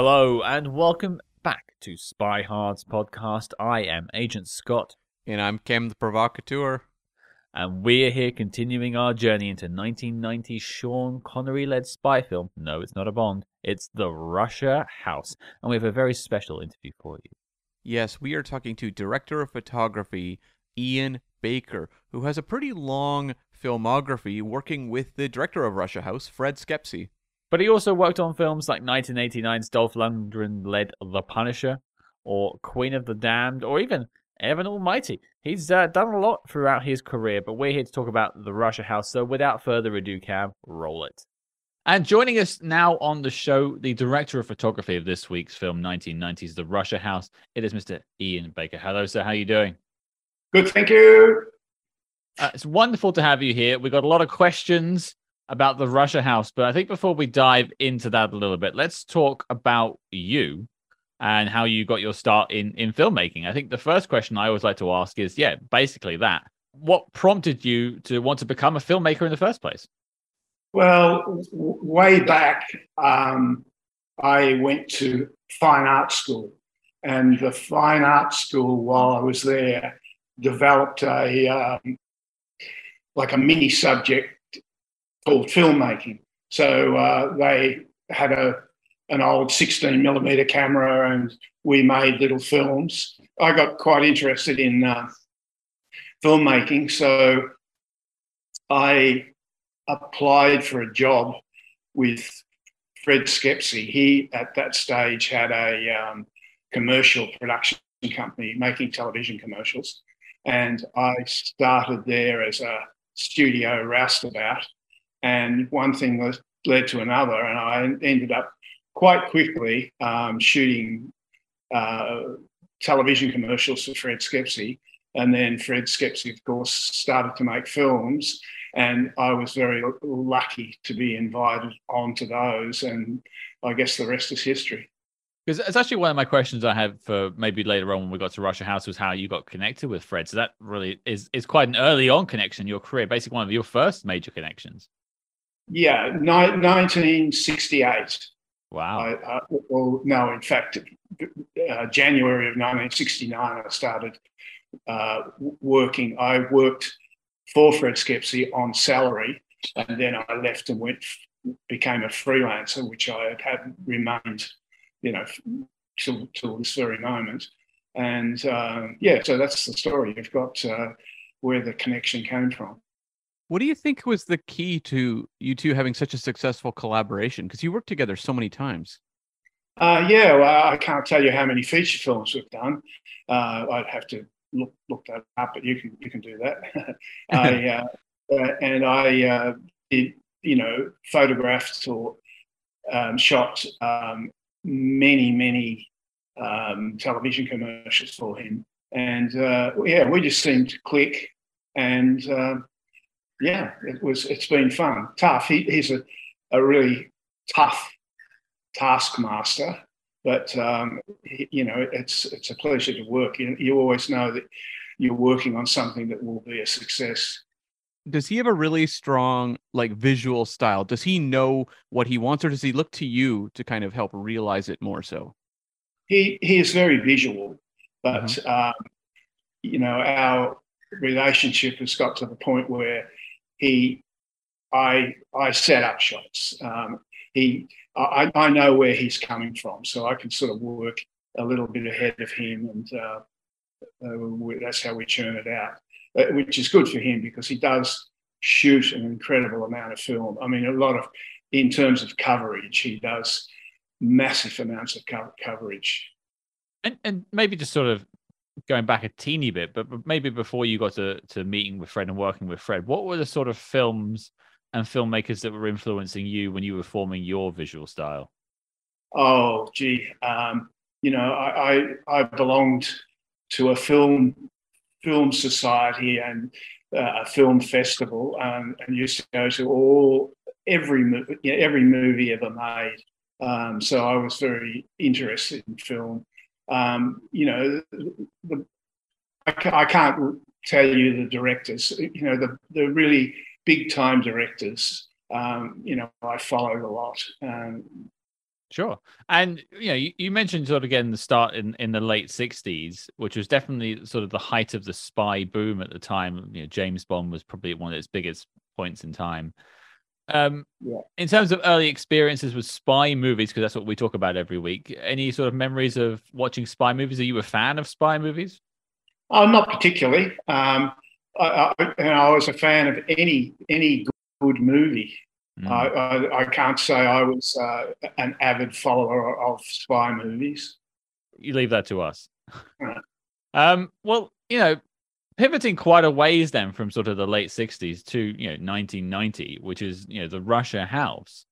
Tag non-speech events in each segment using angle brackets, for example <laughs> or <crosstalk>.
Hello and welcome back to Spy Hard's podcast. I am Agent Scott, And I'm Cam the Provocateur. and we're here continuing our journey into 1990's Sean Connery led spy film. No, it's not a Bond, it's The Russia House. And we have a very special interview for you. Yes, we are talking to director of photography Ian Baker, who has a pretty long filmography working with the director of Russia House, Fred Schepisi. But he also worked on films like 1989's Dolph Lundgren led The Punisher, or Queen of the Damned, or even Evan Almighty. He's uh, done a lot throughout his career, but we're here to talk about The Russia House. So without further ado, Cam, roll it. And joining us now on the show, the director of photography of this week's film, 1990's The Russia House, it is Mr. Ian Baker. Hello, sir. How are you doing? Good, thank you. Uh, it's wonderful to have you here. We've got a lot of questions about the Russia House, but I think before we dive into that a little bit, let's talk about you and how you got your start in in filmmaking. I think the first question I always like to ask is, yeah, basically that. What prompted you to want to become a filmmaker in the first place? Well, w- way back, um, I went to fine art school, and the fine art school, while I was there, developed a um, like a mini subject called filmmaking. So uh, they had a an old 16 millimeter camera, and we made little films. I got quite interested in uh, filmmaking, so I applied for a job with Fred Schepisi. He, at that stage, had a um, commercial production company making television commercials. And I started there as a studio roustabout. And one thing led to another, and I ended up quite quickly um, shooting uh, television commercials for Fred Schepisi. And then Fred Schepisi, of course, started to make films and I was very lucky to be invited onto those, and I guess the rest is history. Because it's actually one of my questions I have for maybe later on when we got to Russia House was how you got connected with Fred. So that really is is quite an early on connection in your career, basically one of your first major connections. Yeah, ni- 1968. Wow. I, uh, well, no, in fact, uh, January of 1969, I started uh, working. I worked for Fred Schepisi on salary, and then I left and went became a freelancer, which I had remained, you know, till till this very moment. And uh, yeah, so that's the story. You've got uh, where the connection came from. What do you think was the key to you two having such a successful collaboration? Because you worked together so many times. Uh, yeah, well, I can't tell you how many feature films we've done. Uh, I'd have to look look that up, but you can you can do that. <laughs> I <laughs> uh, uh, and I uh, did you know photographed or um, shot um, many many um, television commercials for him, and uh, yeah, we just seemed to click, and uh, yeah, it was it's been fun, tough. He, he's a a really tough taskmaster but um, you know it's it's a pleasure to work. You, you always know that you're working on something that will be a success. Does he have a really strong like visual style? Does he know what he wants, or does he look to you to kind of help realize it more so? He he is very visual, but mm-hmm. um, you know our relationship has got to the point where he I I set up shots. Um, he I, I know where he's coming from, so I can sort of work a little bit ahead of him, and uh, uh, that's how we churn it out, uh, which is good for him because he does shoot an incredible amount of film. I mean, a lot of, in terms of coverage, he does massive amounts of co- coverage. And and maybe just sort of going back a teeny bit, but, maybe before you got to to meeting with Fred and working with Fred, what were the sort of films? and filmmakers that were influencing you when you were forming your visual style? Oh, gee, um, you know, I, I, I belonged to a film film society and uh, a film festival, um, and used to go to all every you know, every movie ever made. Um, so I was very interested in film. Um, you know, the, I, can't tell you the directors. You know, the the really big time directors, um, you know, I followed a lot. Um, Sure. And you know, you, you, mentioned sort of getting the start in, in the late '60s, which was definitely sort of the height of the spy boom at the time. You know, James Bond was probably one of its biggest points in time. Um, yeah. In terms of early experiences with spy movies, because that's what we talk about every week. Any sort of memories of watching spy movies? Are you a fan of spy movies? Oh, not particularly. Um, I, I, I was a fan of any any good movie. Mm. I, I, I, can't say I was uh, an avid follower of spy movies. You leave that to us. um, well, you know, pivoting quite a ways then from sort of the late 60s to, you know, 1990, which is, you know, the Russia House.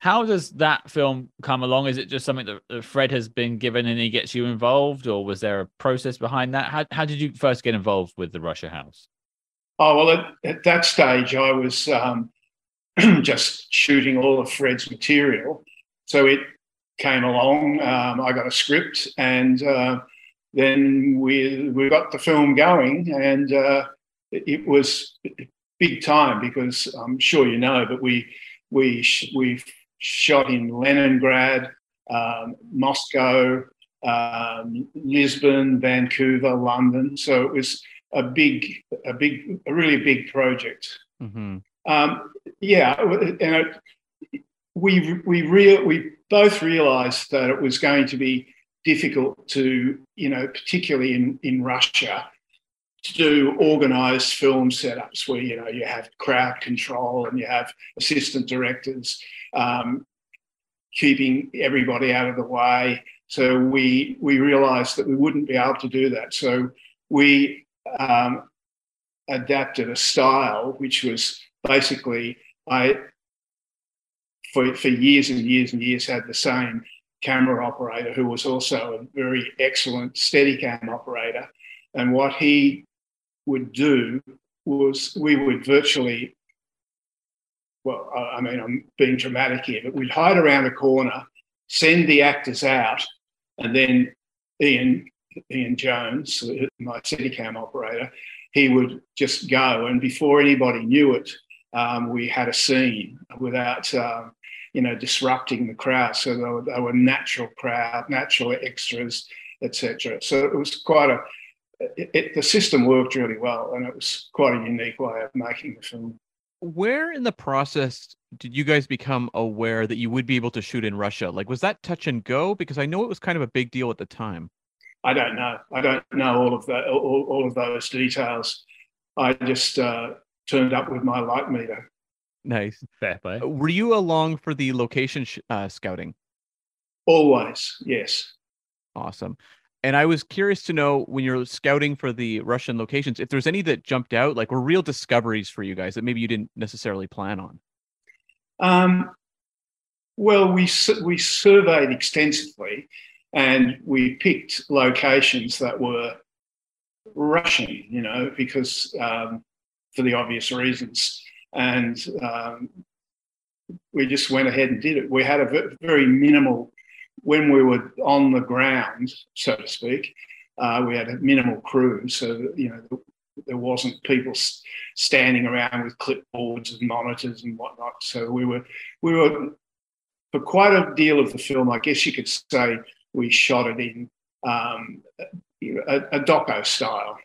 How does that film come along? Is it just something that Fred has been given and he gets you involved, or was there a process behind that? How, how did you first get involved with the Russia House? Oh, well, at, at that stage, I was um, <clears throat> just shooting all of Fred's material. So it came along. Um, I got a script, and uh, then we we got the film going, and uh, it, was big time because I'm sure you know, but we we we shot in Leningrad, um, Moscow, um, Lisbon, Vancouver, London. So it was a big, a big, a really big project. Mm-hmm. Um, yeah, and it, we we real we both realised that it was going to be difficult to, you know, particularly in in Russia, to do organised film setups where you know you have crowd control and you have assistant directors um, keeping everybody out of the way. So we we realised that we wouldn't be able to do that. So we um, adapted a style which was basically I, for, for years and years and years, had the same camera operator who was also a very excellent Steadicam operator. And what he would do was we would virtually, well, I mean, I'm being dramatic here, but we'd hide around a corner, send the actors out, and then Ian, Ian Jones, my Steadicam operator, he would just go. And before anybody knew it, um, we had a scene without, um, you know, disrupting the crowd. So they were, they were natural crowd, natural extras, etc. So it was quite a, it, it, the system worked really well, and it was quite a unique way of making the film. Where in the process did you guys become aware that you would be able to shoot in Russia? Like, was that touch and go? Because I know it was kind of a big deal at the time. I don't know. I don't know all of that, all, all of those details. I just uh, turned up with my light meter. Nice. Fair play. Uh, were you along for the location sh- uh, scouting? Always, yes. Awesome. And I was curious to know when you're scouting for the Russian locations, if there's any that jumped out, like were real discoveries for you guys that maybe you didn't necessarily plan on. Um, well, we we surveyed extensively, and we picked locations that were Russian. You know, because um, for the obvious reasons. And um, we just went ahead and did it. We had a very minimal, when we were on the ground, so to speak, uh, we had a minimal crew. So, you know, there wasn't people standing around with clipboards and monitors and whatnot. So we were, we were, for quite a deal of the film, I guess you could say we shot it in um, a, a doco style.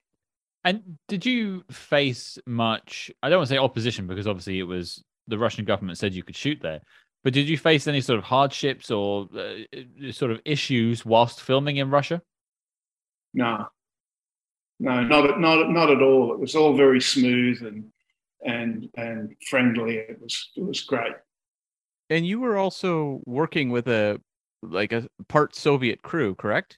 And did you face much? I don't want to say opposition because obviously it was the Russian government said you could shoot there. But did you face any sort of hardships or uh, sort of issues whilst filming in Russia? No, no, not not not at all. It was all very smooth and and and friendly. It was it was great. And you were also working with a like a part Soviet crew, correct?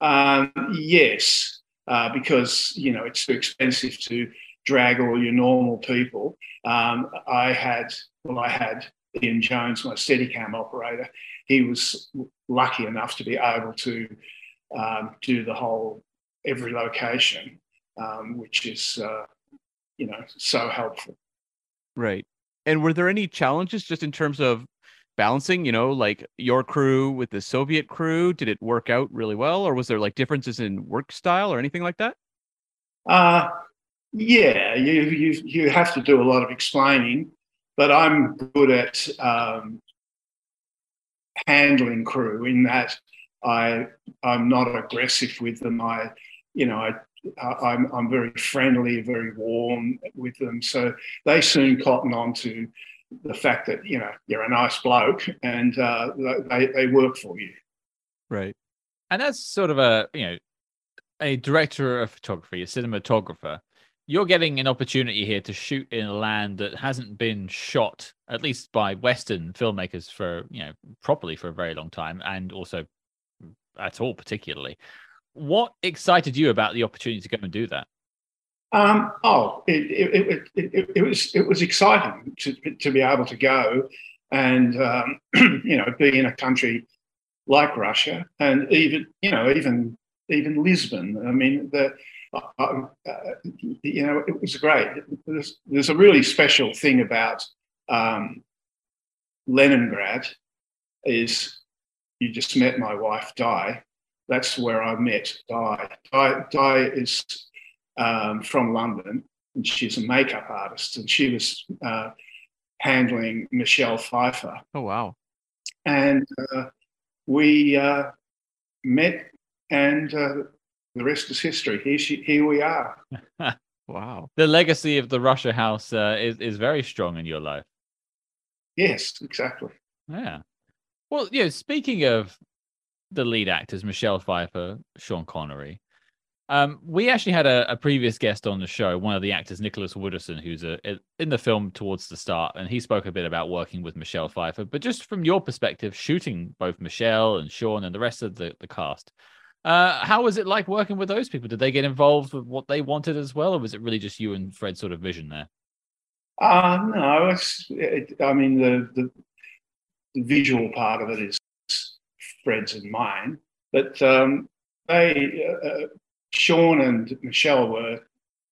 Um, yes, uh, because you know it's too expensive to drag all your normal people. Um, I had well, I had Ian Jones, my Steadicam operator. He was lucky enough to be able to um, do the whole every location, um, which is uh, you know so helpful. Right. And were there any challenges just in terms of balancing, you know, like your crew with the Soviet crew? Did it work out really well, or was there like differences in work style or anything like that? Uh, yeah, you you you have to do a lot of explaining, but I'm good at um, handling crew in that I I'm not aggressive with them. I you know I I'm, I'm very friendly, very warm with them. So they soon cotton on to the fact that, you know, you're a nice bloke and uh, they, they work for you. Right. And that's sort of a, you know, a director of photography, a cinematographer. You're getting an opportunity here to shoot in a land that hasn't been shot, at least by Western filmmakers, for, you know, properly for a very long time and also at all, particularly. What excited you about the opportunity to go and do that? Um, oh, it, it, it, it, was it was exciting to, to be able to go and um, <clears throat> you know be in a country like Russia and even you know even even Lisbon. I mean the uh, uh, you know it was great. There's, there's a really special thing about um, Leningrad is you just met my wife Di that's where I met Di. Di, Di is um, from London, and she's a makeup artist, and she was uh, handling Michelle Pfeiffer. Oh wow! And uh, we uh, met, and uh, the rest is history. Here, she, here we are. <laughs> wow! The legacy of the Russia House uh, is is very strong in your life. Yes, exactly. Yeah. Well, yeah. Speaking of the lead actors, Michelle Pfeiffer, Sean Connery. Um, we actually had a, a, previous guest on the show, one of the actors, Nicholas Woodeson, who's a, a, in the film towards the start, and he spoke a bit about working with Michelle Pfeiffer. But just from your perspective, shooting both Michelle and Sean and the rest of the, the cast, uh, how was it like working with those people? Did they get involved with what they wanted as well, or was it really just you and Fred's sort of vision there? Uh, no, it's, it, I mean, the, the, the visual part of it is Fred's and mine. But um, they, uh, uh, Sean and Michelle were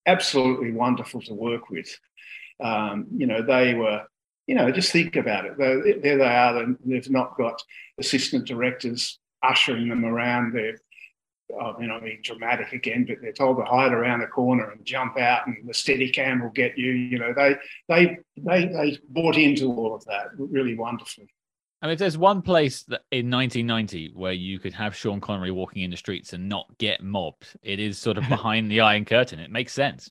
absolutely wonderful to work with. Um, you know, they were, you know, just think about it. They're, there they are. They've not got assistant directors ushering them around. They're, I mean, I mean, dramatic again, but they're told to hide around the corner and jump out, and the steady cam will get you. You know, they they they they bought into all of that really wonderfully. I mean, if there's one place that in 1990 where you could have Sean Connery walking in the streets and not get mobbed, it is sort of <laughs> behind the Iron Curtain. It makes sense.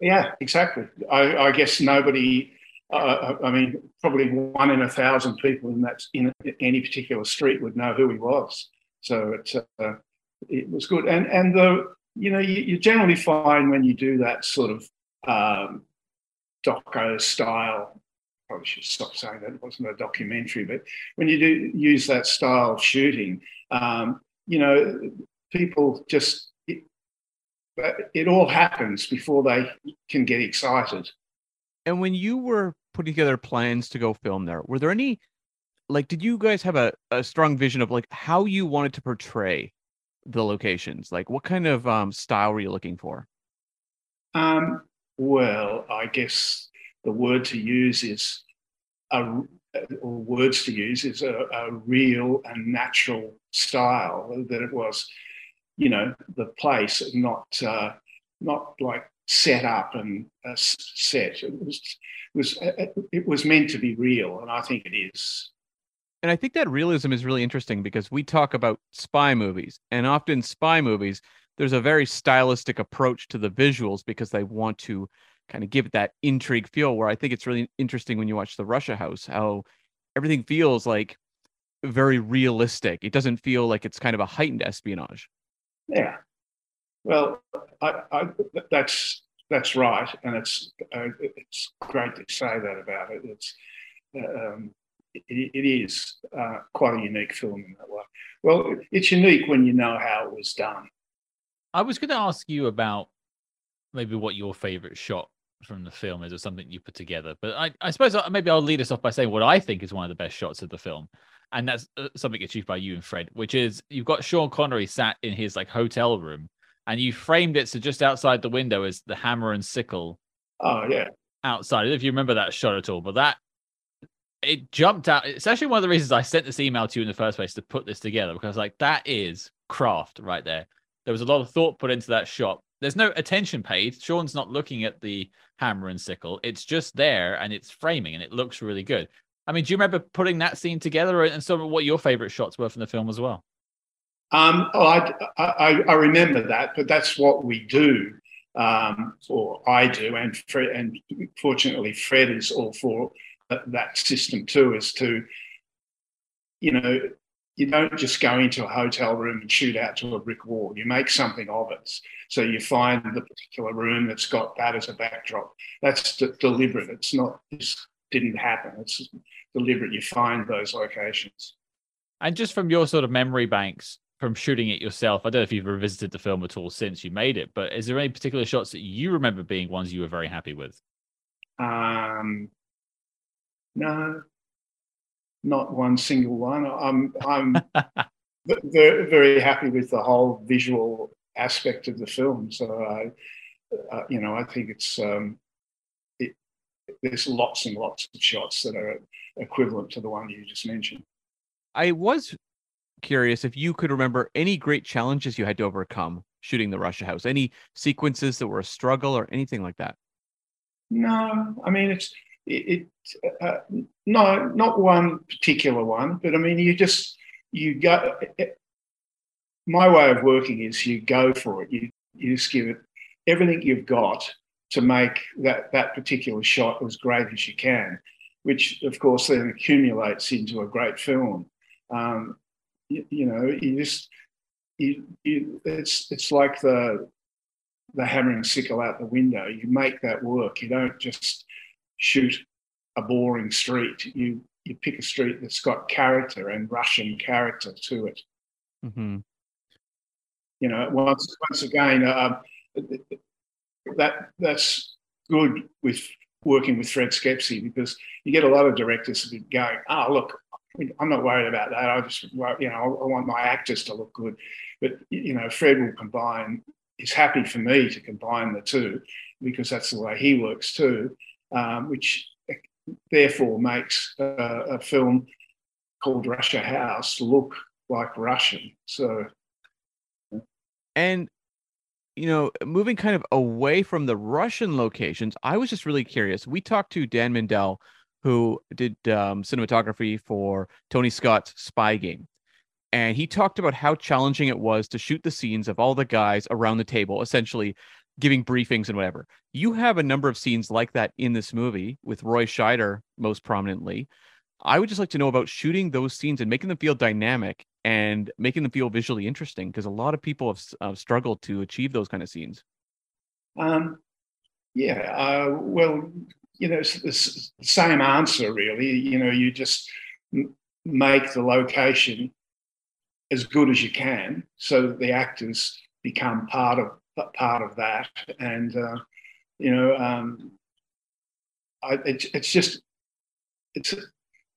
Yeah, exactly. I, I guess nobody. Uh, uh I mean, probably one in a thousand people in that in any particular street would know who he was. So it uh, it was good, and and the you know you, you generally find when you do that sort of um, doco style probably should stop saying that it wasn't a documentary, but when you do use that style of shooting, um, you know, people just, it, it all happens before they can get excited. And when you were putting together plans to go film there, were there any, like, did you guys have a, a strong vision of like how you wanted to portray the locations? Like, what kind of um, style were you looking for? Um, well, I guess the word to use is a, or words to use is a, a real and natural style that it was, you know, the place, not uh, not like set up and uh, set. It was was uh, it was meant to be real, and I think it is. And I think that realism is really interesting because we talk about spy movies, and often spy movies, there's a very stylistic approach to the visuals because they want to kind of give it that intrigue feel where I think it's really interesting when you watch the Russia House how everything feels like very realistic. It doesn't feel like it's kind of a heightened espionage. Yeah. Well, I, I, that's that's right, and it's uh, it's great to say that about it. It's um, it, it is uh, quite a unique film in that way. Well, it's unique when you know how it was done. I was going to ask you about maybe what your favorite shot from the film is or something you put together. But I, I suppose uh, maybe I'll lead us off by saying what I think is one of the best shots of the film. And that's uh, something achieved by you and Fred, which is you've got Sean Connery sat in his like hotel room and you framed it so just outside the window is the hammer and sickle. Oh, yeah. Outside. if you remember that shot at all, but that it jumped out. It's actually one of the reasons I sent this email to you in the first place to put this together because like that is craft right there. There was a lot of thought put into that shot. There's no attention paid. Sean's not looking at the hammer and sickle. It's just there and it's framing and it looks really good. I mean, do you remember putting that scene together and sort of what your favorite shots were from the film as well? Um, oh, I, I, I remember that, but that's what we do, um, or I do, and Fred, and fortunately Fred is all for that system too, is to, you know, you don't just go into a hotel room and shoot out to a brick wall. You make something of it. So you find the particular room that's got that as a backdrop. That's deliberate. It's not. This didn't happen. It's deliberate. You find those locations. And just from your sort of memory banks from shooting it yourself, I don't know if you've revisited the film at all since you made it, but is there any particular shots that you remember being ones you were very happy with? Um, no, not one single one. I'm I'm <laughs> very, very happy with the whole visual aspect of the film. So I, uh, you know, I think it's um, it, there's lots and lots of shots that are equivalent to the one you just mentioned. I was curious if you could remember any great challenges you had to overcome shooting the Russia House. Any sequences that were a struggle or anything like that? No, I mean it's it, it uh, no not one particular one, but I mean you just you go. My way of working is you go for it. You you just give it everything you've got to make that that particular shot as great as you can, which of course then accumulates into a great film. Um, you, you, know, you just you, you, it's it's like the the hammering sickle out the window. You make that work. You don't just shoot a boring street. You you pick a street that's got character and Russian character to it. Mm-hmm. You know, once once again, uh, that that's good with working with Fred Schepisi because you get a lot of directors going, "Oh, look, I'm not worried about that. I just, you know, I want my actors to look good." But you know, Fred will combine. He's happy for me to combine the two because that's the way he works too, um, which therefore makes a film called Russia House look like Russian. So, and you know, moving kind of away from the Russian locations, I was just really curious. We talked to Dan Mindel, who did um, cinematography for Tony Scott's Spy Game. And he talked about how challenging it was to shoot the scenes of all the guys around the table, essentially giving briefings and whatever. You have a number of scenes like that in this movie with Roy Scheider most prominently. I would just like to know about shooting those scenes and making them feel dynamic and making them feel visually interesting because a lot of people have, uh, struggled to achieve those kind of scenes. Um, yeah, uh, well, you know, it's the same answer really. You know, you just make the location as good as you can so that the actors become part of part of that. And, uh, you know, um, I, it, it's just, it's,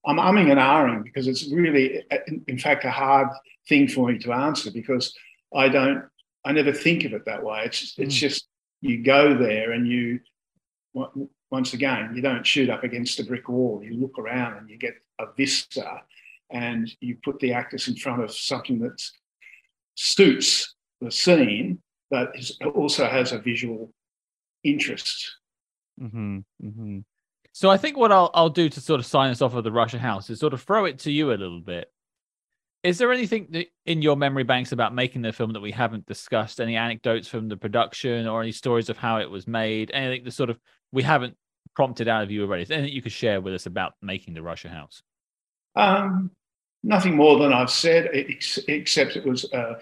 I'm umming and ahhing because it's really, in, in fact, a hard thing for me to answer because I don't, I never think of it that way. It's, it's mm. just, you go there and you, once again, you don't shoot up against a brick wall. You look around and you get a vista and you put the actors in front of something that suits the scene but also has a visual interest. Mm-hmm, mm-hmm. So I think what I'll I'll do to sort of sign us off of the Russia House is sort of throw it to you a little bit. Is there anything in your memory banks about making the film that we haven't discussed? Any anecdotes from the production or any stories of how it was made? Anything that sort of we haven't prompted out of you already? Anything you could share with us about making the Russia House? Um, nothing more than I've said, except it was uh,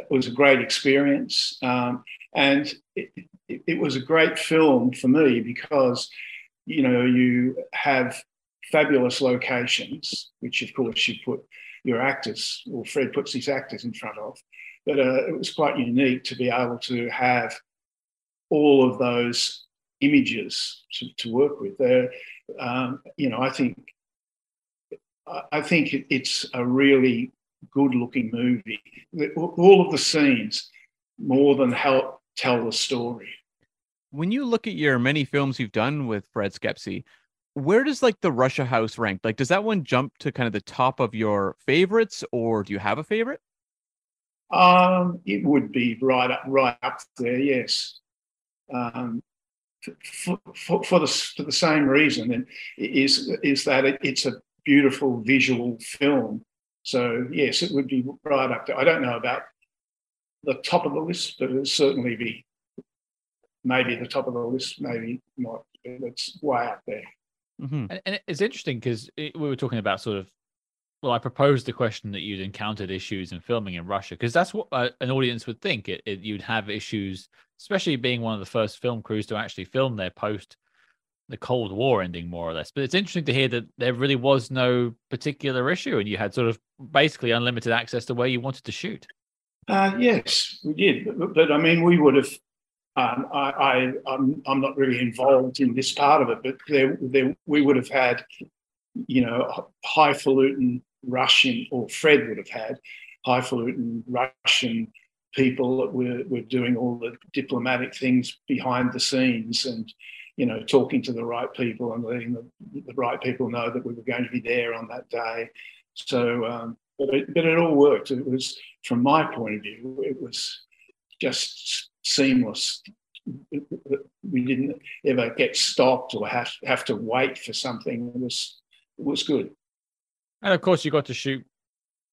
it was a great experience. Um, and it, it, it, was a great film for me because, you know, you have fabulous locations, which of course you put your actors, or Fred puts his actors in front of. But uh, it was quite unique to be able to have all of those images to, to work with. There, um, you know, I think I think it's a really good looking movie. All of the scenes more than help tell the story. When you look at your many films you've done with Fred Schepisi, where does like the Russia House rank? Like, does that one jump to kind of the top of your favorites, or do you have a favorite? Um, it would be right up, right up there. Yes. Um, for, for, for, the for the same reason, and is is that it, it's a beautiful visual film. So yes, it would be right up there. I don't know about the top of the list, but it'll certainly be maybe the top of the list, maybe not. It's way up there. Mm-hmm. And, and, it's interesting because we were talking about sort of. Well, I proposed the question that you'd encountered issues in filming in Russia because that's what uh, an audience would think. It, it, you'd have issues, especially being one of the first film crews to actually film there post the Cold War ending, more or less. But it's interesting to hear that there really was no particular issue, and you had sort of basically unlimited access to where you wanted to shoot. Uh, yes, we did. But, but, I mean, we would have. Um, I, I, I'm, I'm not really involved in this part of it, but there, there, we would have had, you know, highfalutin Russian, or Fred would have had highfalutin Russian people that were, were doing all the diplomatic things behind the scenes and you know, talking to the right people and letting the, the right people know that we were going to be there on that day. So, um, but, it, but it all worked. It was, from my point of view, it was just seamless. We didn't ever get stopped or have, have to wait for something. It was, it was good. And of course, you got to shoot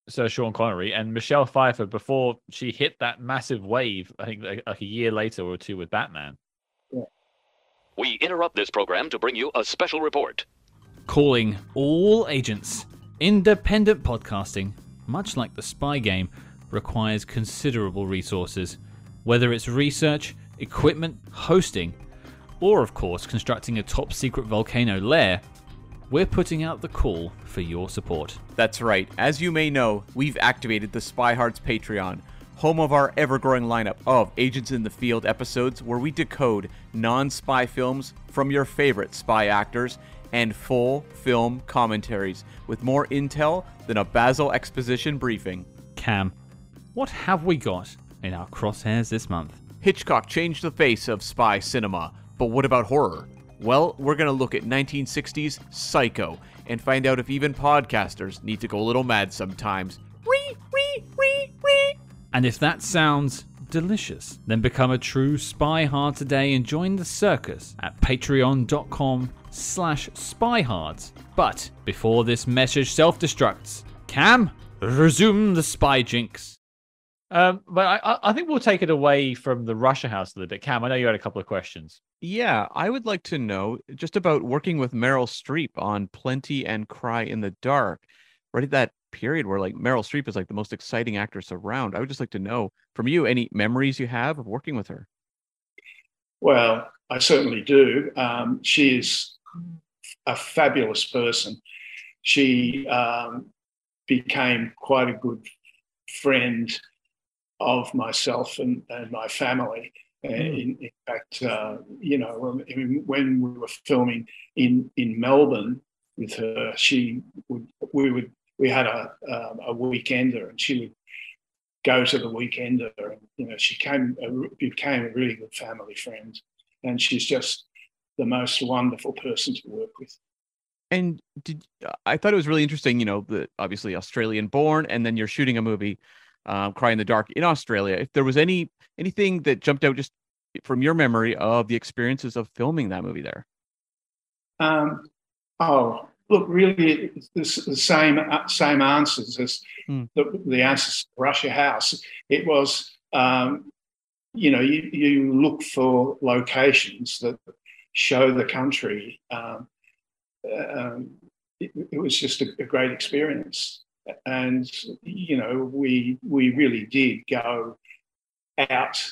Sir Sean Connery and Michelle Pfeiffer before she hit that massive wave. I think like, like a year later or two with Batman. We interrupt this program to bring you a special report. Calling all agents. Independent podcasting, much like the spy game, requires considerable resources, whether it's research, equipment, hosting, or of course constructing a top secret volcano lair. We're putting out the call for your support. That's right. As you may know, we've activated the Spy Hards Patreon home of our ever growing lineup of Agents in the Field episodes where we decode non spy films from your favorite spy actors and full film commentaries with more intel than a Basil exposition briefing. Cam, what have we got in our crosshairs this month? Hitchcock changed the face of spy cinema, but what about horror? Well, we're going to look at 1960s Psycho and find out if even podcasters need to go a little mad sometimes. Wee, wee, wee. And if that sounds delicious, then become a true spy hard today and join the circus at patreon.com slash spyhards. But before this message self-destructs, Cam, resume the spy jinx. Um, but I, I think we'll take it away from the Russia House a little bit. Cam, I know you had a couple of questions. Yeah, I would like to know just about working with Meryl Streep on Plenty and Cry in the Dark. Right at that period where like Meryl Streep is like the most exciting actress around. I would just like to know from you any memories you have of working with her. Well, I certainly do. Um, she is a fabulous person. She um, became quite a good friend of myself and, and my family. Mm. In, in, fact, uh, you know, when we were filming in, in Melbourne with her, she would we would we had a um, a weekender, and she would go to the weekender, and you know she came became a really good family friend, and she's just the most wonderful person to work with. And did I thought it was really interesting, you know, that obviously Australian born, and then you're shooting a movie, um, Cry in the Dark in Australia. If there was any anything that jumped out just from your memory of the experiences of filming that movie there. Um, oh, look, really, it's the same uh, same answers as mm. the, the, answers to Russia House. It was, um, you know, you, you look for locations that show the country. Um, um, it, it, was just a, a, great experience, and you know, we we really did go out,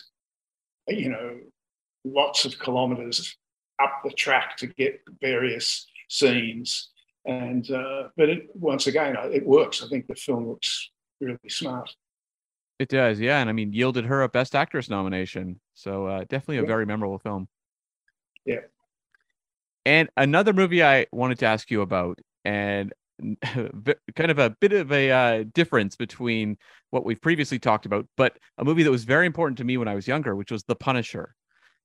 you know, lots of kilometres up the track to get various scenes and uh, but it, once again, it works. I think the film looks really smart. It does, yeah. And I mean, yielded her a Best Actress nomination. So uh, definitely a yeah. very memorable film. Yeah. And another movie I wanted to ask you about, and <laughs> kind of a bit of a uh, difference between what we've previously talked about, but a movie that was very important to me when I was younger, which was The Punisher.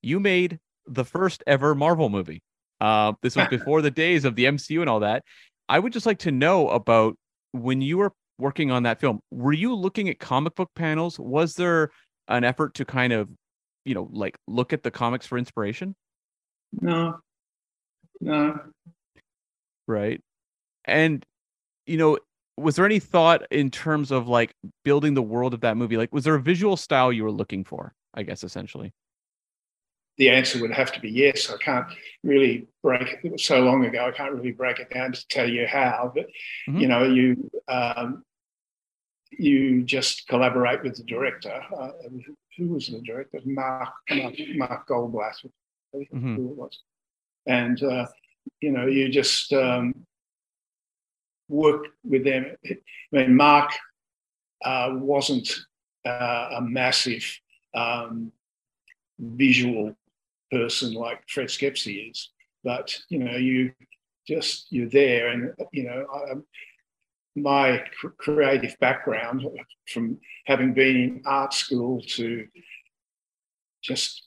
You made the first ever Marvel movie. Uh, this was before the days of the MCU and all that. I would just like to know about when you were working on that film. Were you looking at comic book panels? Was there an effort to kind of, you know, like look at the comics for inspiration? No, no. Right. And you know, was there any thought in terms of like building the world of that movie? Like, was there a visual style you were looking for? I guess essentially. The answer would have to be yes. I can't really break it. It was so long ago. I can't really break it down to tell you how. But Mhm. you know, you um, you just collaborate with the director. Uh, who was the director? Mark Mark, Mark Goldblatt. Mhm. who it was. And uh, you know, you just um, work with them. I mean, Mark uh, wasn't uh, a massive um, visual person like Fred Schepisi is, but you know, you just you're there, and you know, I, my cr- creative background from having been in art school to just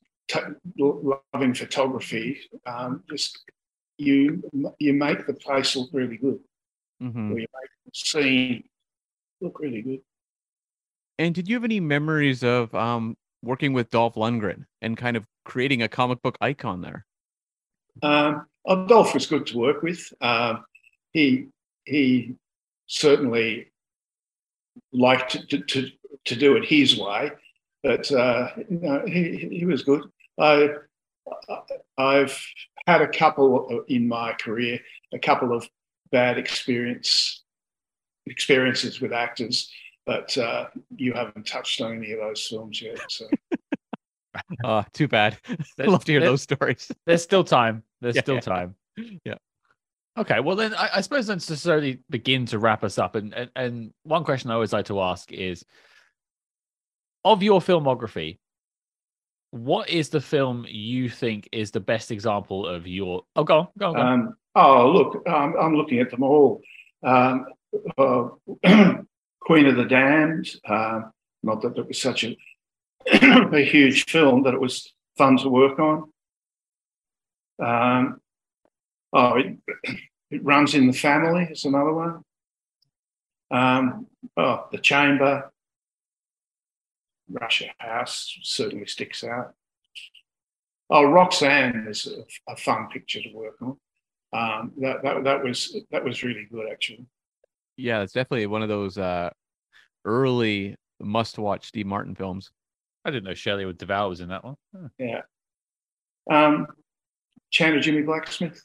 loving photography, um, just you you make the place look really good, Mhm. or you make the scene look really good. And did you have any memories of um, working with Dolph Lundgren and kind of creating a comic book icon there? Um, Dolph was good to work with. Um, he he certainly liked to, to, to, do it his way, but uh, know, he, he was good. I, I've had a couple in my career, a couple of bad experience experiences with actors, but uh, you haven't touched on any of those films yet. So. Uh, <laughs> too bad. I'd <laughs> Love to hear those stories. There's still time. There's Yeah, still yeah. time. Yeah. Okay, well then I, I suppose let's necessarily begin to wrap us up. And, and and one question I always like to ask is of your filmography, what is the film you think is the best example of your oh go on, go on, go on. Um, oh, look, um, I'm looking at them all. Um, uh, <clears throat> Queen of the Damned. Um, not that it was such a, <clears throat> a huge film, but it was fun to work on. Um, oh, it, <clears throat> it runs in the family. Is another one. Um, oh, the Chamber. Russia House certainly sticks out. Oh, Roxanne is a, a fun picture to work on. Um, that, that that was that was really good actually. Yeah, it's definitely one of those uh, early must-watch Steve Martin films. I didn't know Shelley Duvall was in that one. Huh. Yeah. Um, Chant of Jimmie Blacksmith.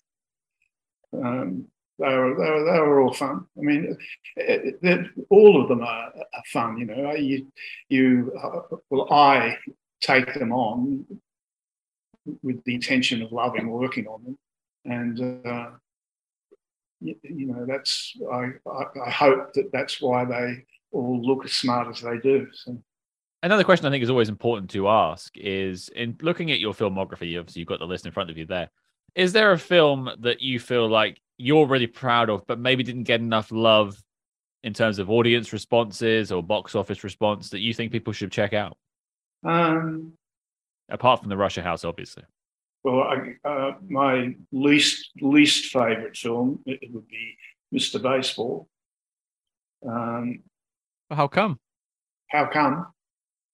Um, they were, they were they were all fun. I mean, eh, eh, all of them are, are fun. You know, you you uh, well, I take them on with the intention of loving working on them, and uh, you, you know that's I, I I hope that that's why they all look as smart as they do. So. Another question I think is always important to ask is in looking at your filmography, obviously you've got the list in front of you there. Is there a film that you feel like you're really proud of, but maybe didn't get enough love in terms of audience responses or box office response that you think people should check out? Um, Apart from the Russia House, obviously. Well, I, uh, my least least favorite film it it would be Mr. Baseball. Um, How come? how come?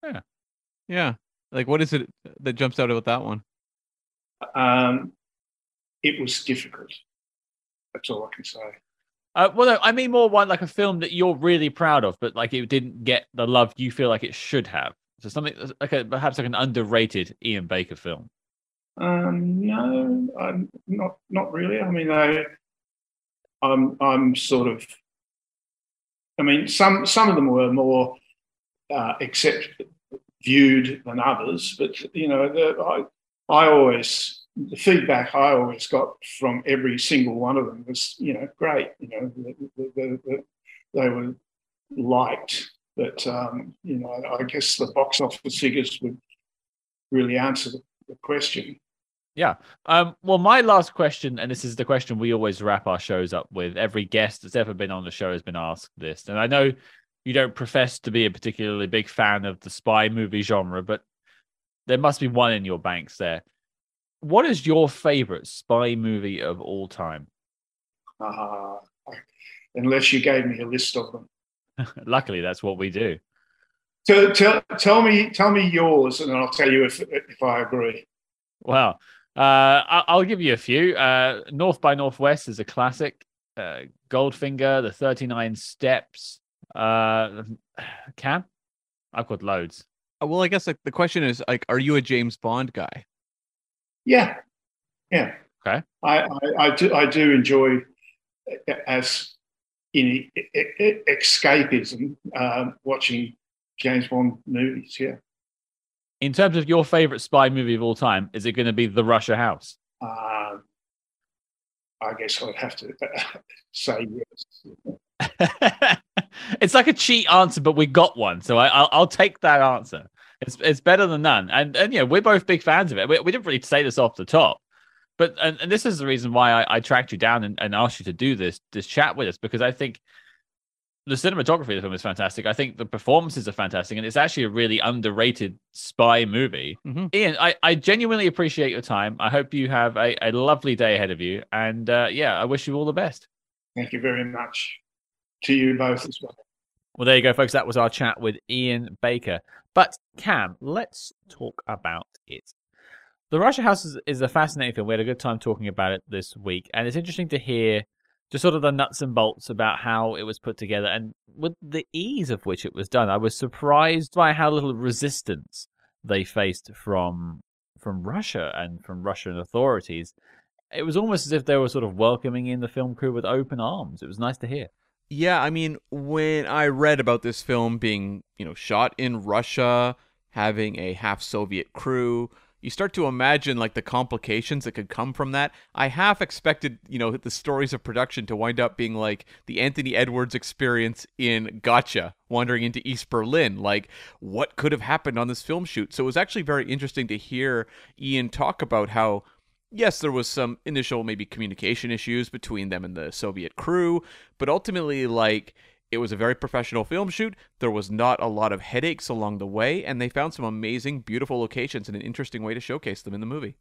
Yeah, yeah, like what is it that jumps out about that one? Um, it was difficult. That's all I can say. Uh, well, no, I mean more one like a film that you're really proud of, but like it didn't get the love you feel like it should have. So something like a, perhaps like an underrated Ian Baker film. Um, no, I'm not. Not really. I mean, I, I'm. I'm sort of. I mean, some some of them were more uh, accept viewed than others, but you know, the, I I always the feedback I always got from every single one of them was you know great. You know, the, the, the, the, they were liked, but um, you know, I guess the box office figures would really answer the, the question. Yeah. Um, well, my last question, and this is the question we always wrap our shows up with. Every guest that's ever been on the show has been asked this, and I know you don't profess to be a particularly big fan of the spy movie genre, but there must be one in your banks there. What is your favorite spy movie of all time? Uh, unless you gave me a list of them. <laughs> Luckily, that's what we do. Tell, tell, tell me tell me yours, and I'll tell you if if I agree. Well, uh, I- I'll give you a few. Uh, North by Northwest is a classic. uh, Goldfinger, The Thirty Nine Steps. Uh, Cam, I've got loads. Uh, Well, I guess like the question is like, are you a James Bond guy? Yeah, yeah. Okay. I, I, I do I do enjoy uh, as in escapism uh, watching James Bond movies. Yeah. In terms of your favorite spy movie of all time, is it going to be The Russia House? Uh, I guess I'd have to <laughs> say yes. <laughs> it's like a cheat answer, but we got one, so I, I'll, I'll take that answer. It's it's better than none, and and yeah, we're both big fans of it. We, we didn't really say this off the top, but and, and this is the reason why I, I tracked you down and, and asked you to do this this chat with us because I think the cinematography of the film is fantastic. I think the performances are fantastic, and it's actually a really underrated spy movie. Mhm. Ian, I, I genuinely appreciate your time. I hope you have a, a lovely day ahead of you, and uh, yeah, I wish you all the best. Thank you very much to you both as well. Well, there you go, folks. That was our chat with Ian Baker. But Cam, let's talk about it. The Russia House is, is a fascinating film. We had a good time talking about it this week, and it's interesting to hear just sort of the nuts and bolts about how it was put together and with the ease of which it was done. I was surprised by how little resistance they faced from from Russia and from Russian authorities. It was almost as if they were sort of welcoming in the film crew with open arms. It was nice to hear. Yeah, I mean, when I read about this film being, you know, shot in Russia, having a half Soviet crew, you start to imagine like the complications that could come from that. I half expected, you know, the stories of production to wind up being like the Anthony Edwards experience in Gotcha, wandering into East Berlin. Like, what could have happened on this film shoot? So it was actually very interesting to hear Ian talk about how yes, there was some initial maybe communication issues between them and the Soviet crew, but ultimately, like, it was a very professional film shoot. There was not a lot of headaches along the way, and they found some amazing, beautiful locations and an interesting way to showcase them in the movie.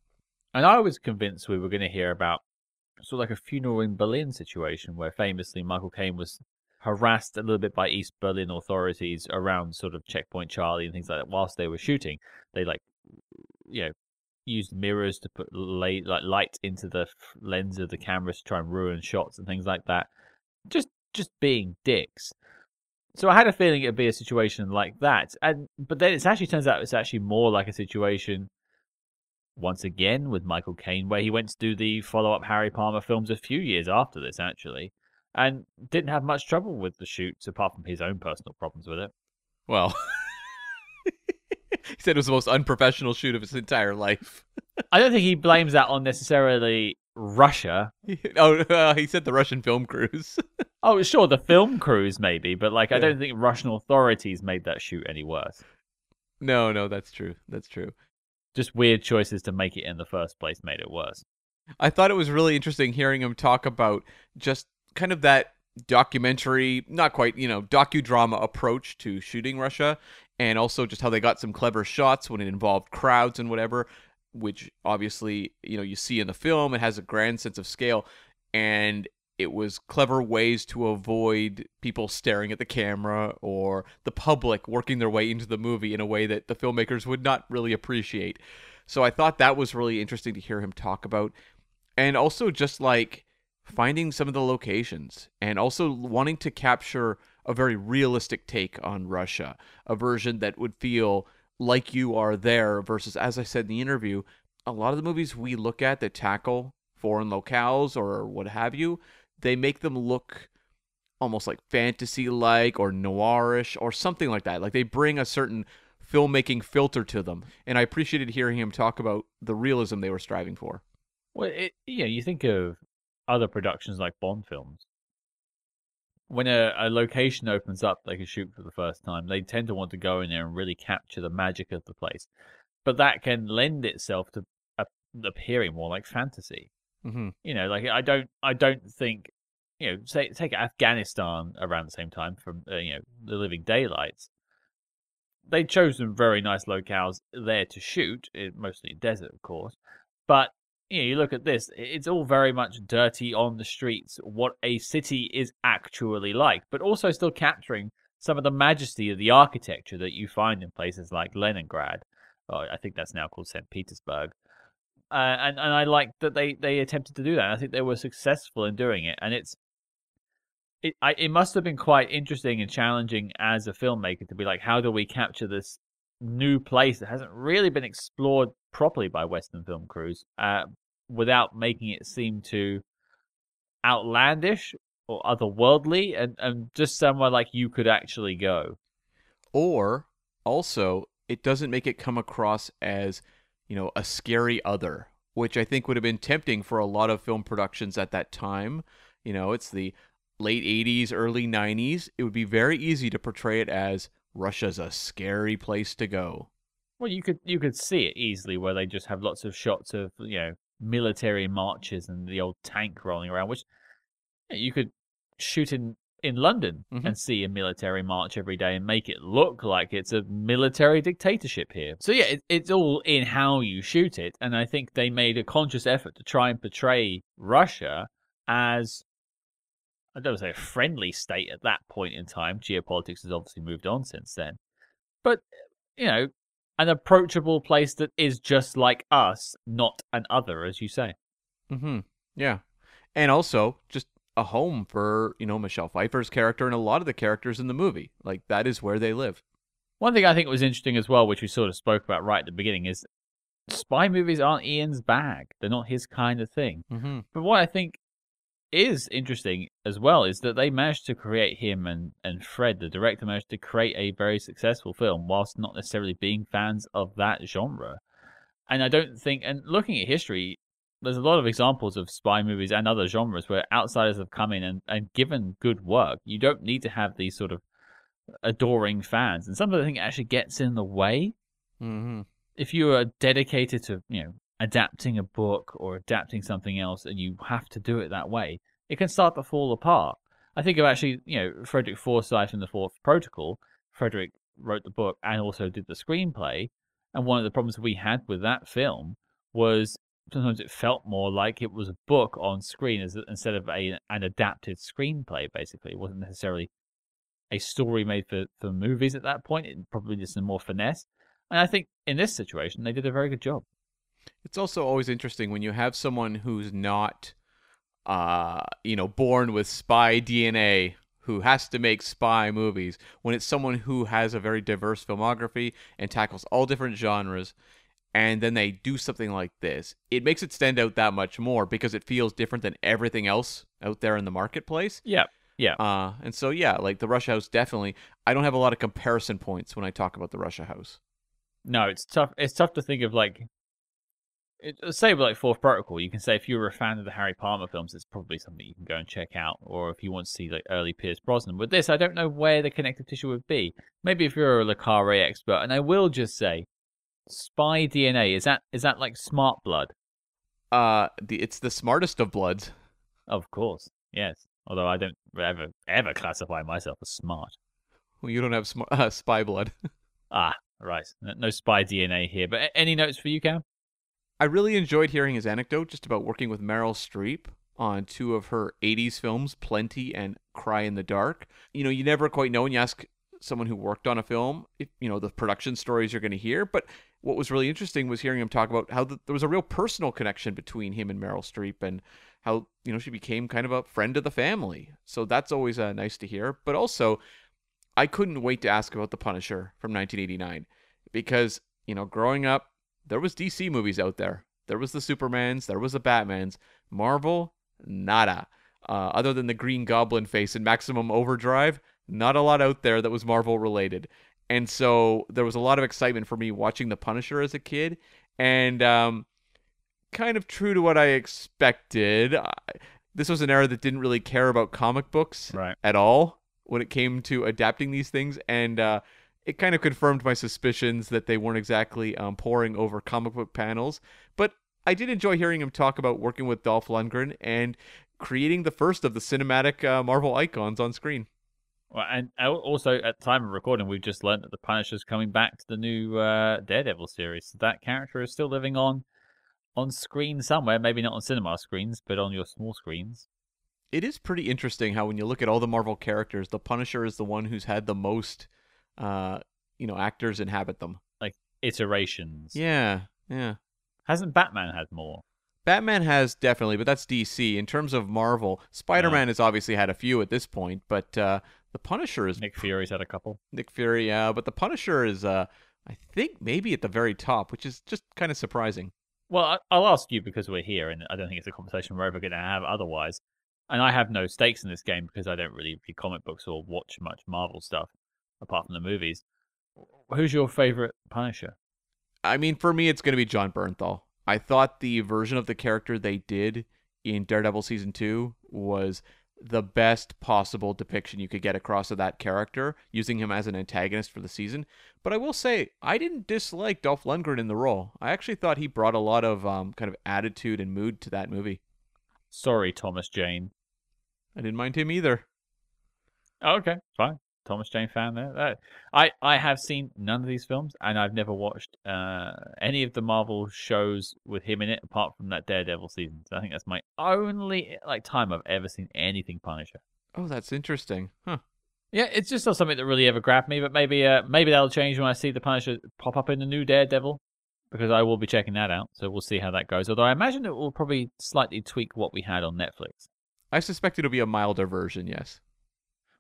And I was convinced we were going to hear about sort of like a funeral in Berlin situation where famously Michael Caine was harassed a little bit by East Berlin authorities around sort of Checkpoint Charlie and things like that whilst they were shooting. They like, you know, used mirrors to put like light into the lens of the cameras to try and ruin shots and things like that. Just just being dicks. So I had a feeling it'd be a situation like that, and but then it actually turns out it's actually more like a situation once again with Michael Caine, where he went to do the follow up Harry Palmer films a few years after this, actually, and didn't have much trouble with the shoots apart from his own personal problems with it. Well, <laughs> he said it was the most unprofessional shoot of his entire life. I don't think he blames that on necessarily Russia. <laughs> oh, uh, he said the Russian film crews. <laughs> Oh, sure, the film crews maybe, but like I don't think Russian authorities made that shoot any worse. no, no, that's true. That's true. Just weird choices to make it in the first place made it worse. I thought it was really interesting hearing him talk about just kind of that documentary, not quite, you know, docudrama approach to shooting Russia, and also just how they got some clever shots when it involved crowds and whatever, which obviously, you know, you see in the film. It has a grand sense of scale, and it was clever ways to avoid people staring at the camera or the public working their way into the movie in a way that the filmmakers would not really appreciate. So I thought that was really interesting to hear him talk about. And also just like finding some of the locations and also wanting to capture a very realistic take on Russia, a version that would feel like you are there versus as I said in the interview, a lot of the movies we look at that tackle foreign locales or what have you, they make them look almost like fantasy like or noirish or something like that. Like they bring a certain filmmaking filter to them. And I appreciated hearing him talk about the realism they were striving for. Well, it, yeah, you think of other productions like Bond films. When a, a location opens up, they can shoot for the first time. They tend to want to go in there and really capture the magic of the place, but that can lend itself to a, appearing more like fantasy. Mm-hmm. You know, like I don't, I don't think, you know, say take Afghanistan around the same time from uh, you know the Living Daylights. They chose some very nice locales there to shoot, mostly desert, of course, but you know, you look at this, it's all very much dirty on the streets, what a city is actually like, but also still capturing some of the majesty of the architecture that you find in places like Leningrad. Or I think that's now called St. Petersburg. Uh, and, and I like that they, they attempted to do that. I think they were successful in doing it. And it's it I, it must have been quite interesting and challenging as a filmmaker to be like, how do we capture this new place that hasn't really been explored properly by Western film crews, uh, without making it seem too outlandish or otherworldly, and and just somewhere like you could actually go. Or also, it doesn't make it come across as, you know, a scary other, which I think would have been tempting for a lot of film productions at that time. You know, it's the late 80s, early 90s. It would be very easy to portray it as Russia's a scary place to go. Well, you could you could see it easily where they just have lots of shots of you know military marches and the old tank rolling around, which you, know, you could shoot in in London Mhm. and see a military march every day and make it look like it's a military dictatorship here. So yeah, it, it's all in how you shoot it, and I think they made a conscious effort to try and portray Russia as I don't say a friendly state at that point in time. Geopolitics has obviously moved on since then, but you know, an approachable place that is just like us, not an other, as you say. Mm-hmm. Yeah. And also just a home for, you know, Michelle Pfeiffer's character and a lot of the characters in the movie. Like that is where they live. One thing I think was interesting as well, which we sort of spoke about right at the beginning, is spy movies aren't Ian's bag. They're not his kind of thing. Mm-hmm. But what I think is interesting as well is that they managed to create him and, and Fred, the director, managed to create a very successful film whilst not necessarily being fans of that genre. And I don't think, and looking at history, there's a lot of examples of spy movies and other genres where outsiders have come in and, and given good work. You don't need to have these sort of adoring fans. And some of the thing actually gets in the way Mm-hmm. if you are dedicated to you know adapting a book or adapting something else and you have to do it that way it can start to fall apart. I think of actually you know frederick forsyth in the fourth protocol frederick wrote the book and also did the screenplay and one of the problems we had with that film was sometimes it felt more like it was a book on screen as, instead of a, an adapted screenplay basically. It wasn't necessarily a story made for, for movies at that point it probably just more finesse. And I think in this situation, they did a very good job. It's also always interesting when you have someone who's not, uh, you know, born with spy DNA who has to make spy movies. When it's someone who has a very diverse filmography and tackles all different genres, and then they do something like this, it makes it stand out that much more because it feels different than everything else out there in the marketplace. Yeah. Yeah. Uh, and so yeah, like the Russia House definitely. I don't have a lot of comparison points when I talk about the Russia House. No, it's tough. It's tough to think of like, it, say with like Fourth Protocol, you can say if you were a fan of the Harry Palmer films, it's probably something you can go and check out. Or if you want to see like early Pierce Brosnan. With this, I don't know where the connective tissue would be. Maybe if you're a Le Carre expert, and I will just say, spy DNA is that is that like smart blood? Uh, the it's the smartest of bloods. Of course, yes. Although I don't ever ever classify myself as smart. Well, you don't have sm- uh, <laughs> spy blood. <laughs> Ah, right. No no spy DNA here. But any notes for you, Cam? I really enjoyed hearing his anecdote just about working with Meryl Streep on two of her 80s films, Plenty and Cry in the Dark. You know, you never quite know when you ask someone who worked on a film, if, you know, the production stories you're going to hear. But what was really interesting was hearing him talk about how th there was a real personal connection between him and Meryl Streep and how, you know, she became kind of a friend of the family. So that's always uh, nice to hear. But also, I couldn't wait to ask about The Punisher from 1989 because, you know, growing up, there was DC movies out there. There was the Supermans, there was the Batmans. Marvel, nada. Uh, other than the Green Goblin face in Maximum Overdrive, not a lot out there that was Marvel related. And so there was a lot of excitement for me watching The Punisher as a kid. And um, kind of true to what I expected, I, this was an era that didn't really care about comic books Right. at all when it came to adapting these things. And uh, it kind of confirmed my suspicions that they weren't exactly um, pouring over comic book panels. But I did enjoy hearing him talk about working with Dolph Lundgren and creating the first of the cinematic uh, Marvel icons on screen. Well, and also at the time of recording, we've just learned that the Punisher's coming back to the new uh, Daredevil series. So that character is still living on on screen somewhere. Maybe not on cinema screens, but on your small screens. It is pretty interesting how when you look at all the Marvel characters, the Punisher is the one who's had the most, uh, you know, actors inhabit them. Like iterations. Yeah, yeah. Hasn't Batman had more? Batman has definitely, but that's DC. In terms of Marvel, Spider Man has obviously had a few at this point, but uh, the Punisher is Nick Fury's had a couple. Nick Fury, yeah, but the Punisher is, uh, I think, maybe at the very top, which is just kind of surprising. Well, I'll ask you because we're here, and I don't think it's a conversation we're ever going to have otherwise. And I have no stakes in this game because I don't really read comic books or watch much Marvel stuff apart from the movies. Who's your favorite Punisher? I mean, for me, it's going to be Jon Bernthal. I thought the version of the character they did in Daredevil season two was the best possible depiction you could get across of that character, using him as an antagonist for the season. But I will say, I didn't dislike Dolph Lundgren in the role. I actually thought he brought a lot of um, kind of attitude and mood to that movie. Sorry, Thomas Jane. I didn't mind him either. Oh, okay, fine. Thomas Jane fan there. That, I I have seen none of these films, and I've never watched uh, any of the Marvel shows with him in it, apart from that Daredevil season. So I think that's my only like time I've ever seen anything Punisher. Oh, that's interesting. Huh. Yeah, it's just not something that really ever grabbed me, but maybe uh, maybe that'll change when I see the Punisher pop up in the new Daredevil, because I will be checking that out. So we'll see how that goes. Although I imagine it will probably slightly tweak what we had on Netflix. I suspect it'll be a milder version, yes.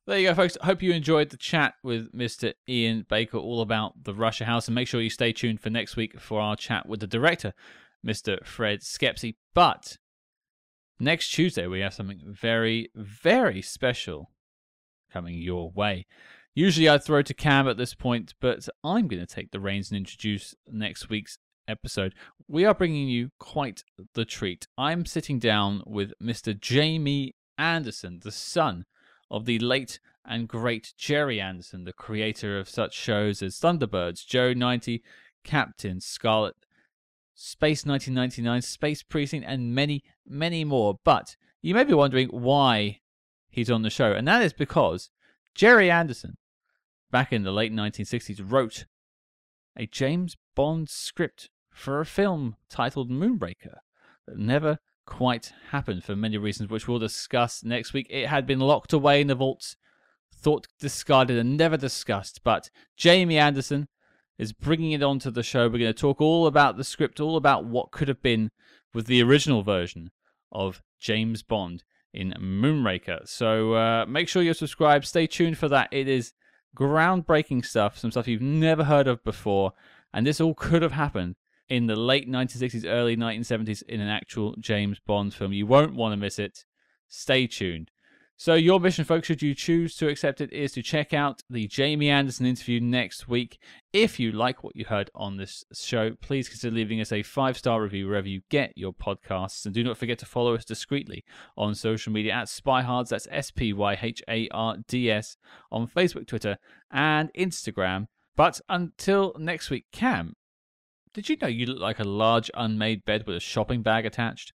There you go, folks. Hope you enjoyed the chat with Mr. Ian Baker all about the Russia House, and make sure you stay tuned for next week for our chat with the director, Mr. Fred Schepisi. But next Tuesday, we have something very, very special coming your way. Usually I'd throw to Cam at this point, but I'm going to take the reins and introduce next week's episode. We are bringing you quite the treat. I'm sitting down with Mr. Jamie Anderson, the son of the late and great Gerry Anderson, the creator of such shows as Thunderbirds, Joe 90, Captain Scarlet, Space 1999, Space Precinct, and many, many more. But you may be wondering why he's on the show, and that is because Gerry Anderson, back in the late 1960s, wrote a James Bond script for a film titled Moonraker that never quite happened for many reasons, which we'll discuss next week. It had been locked away in the vaults, thought discarded, and never discussed. But Jamie Anderson is bringing it onto the show. We're going to talk all about the script, all about what could have been with the original version of James Bond in Moonraker. So uh, make sure you're subscribed. Stay tuned for that. It is groundbreaking stuff, some stuff you've never heard of before. And this all could have happened in the late 1960s, early 1970s in an actual James Bond film. You won't want to miss it. Stay tuned. So, your mission, folks, should you choose to accept it, is to check out the Jamie Anderson interview next week. If you like what you heard on this show, please consider leaving us a five star review wherever you get your podcasts. And do not forget to follow us discreetly on social media at Spyhards, that's S P Y H A R D S, on Facebook, Twitter, and Instagram. But until next week, Cam, did you know you look like a large unmade bed with a shopping bag attached?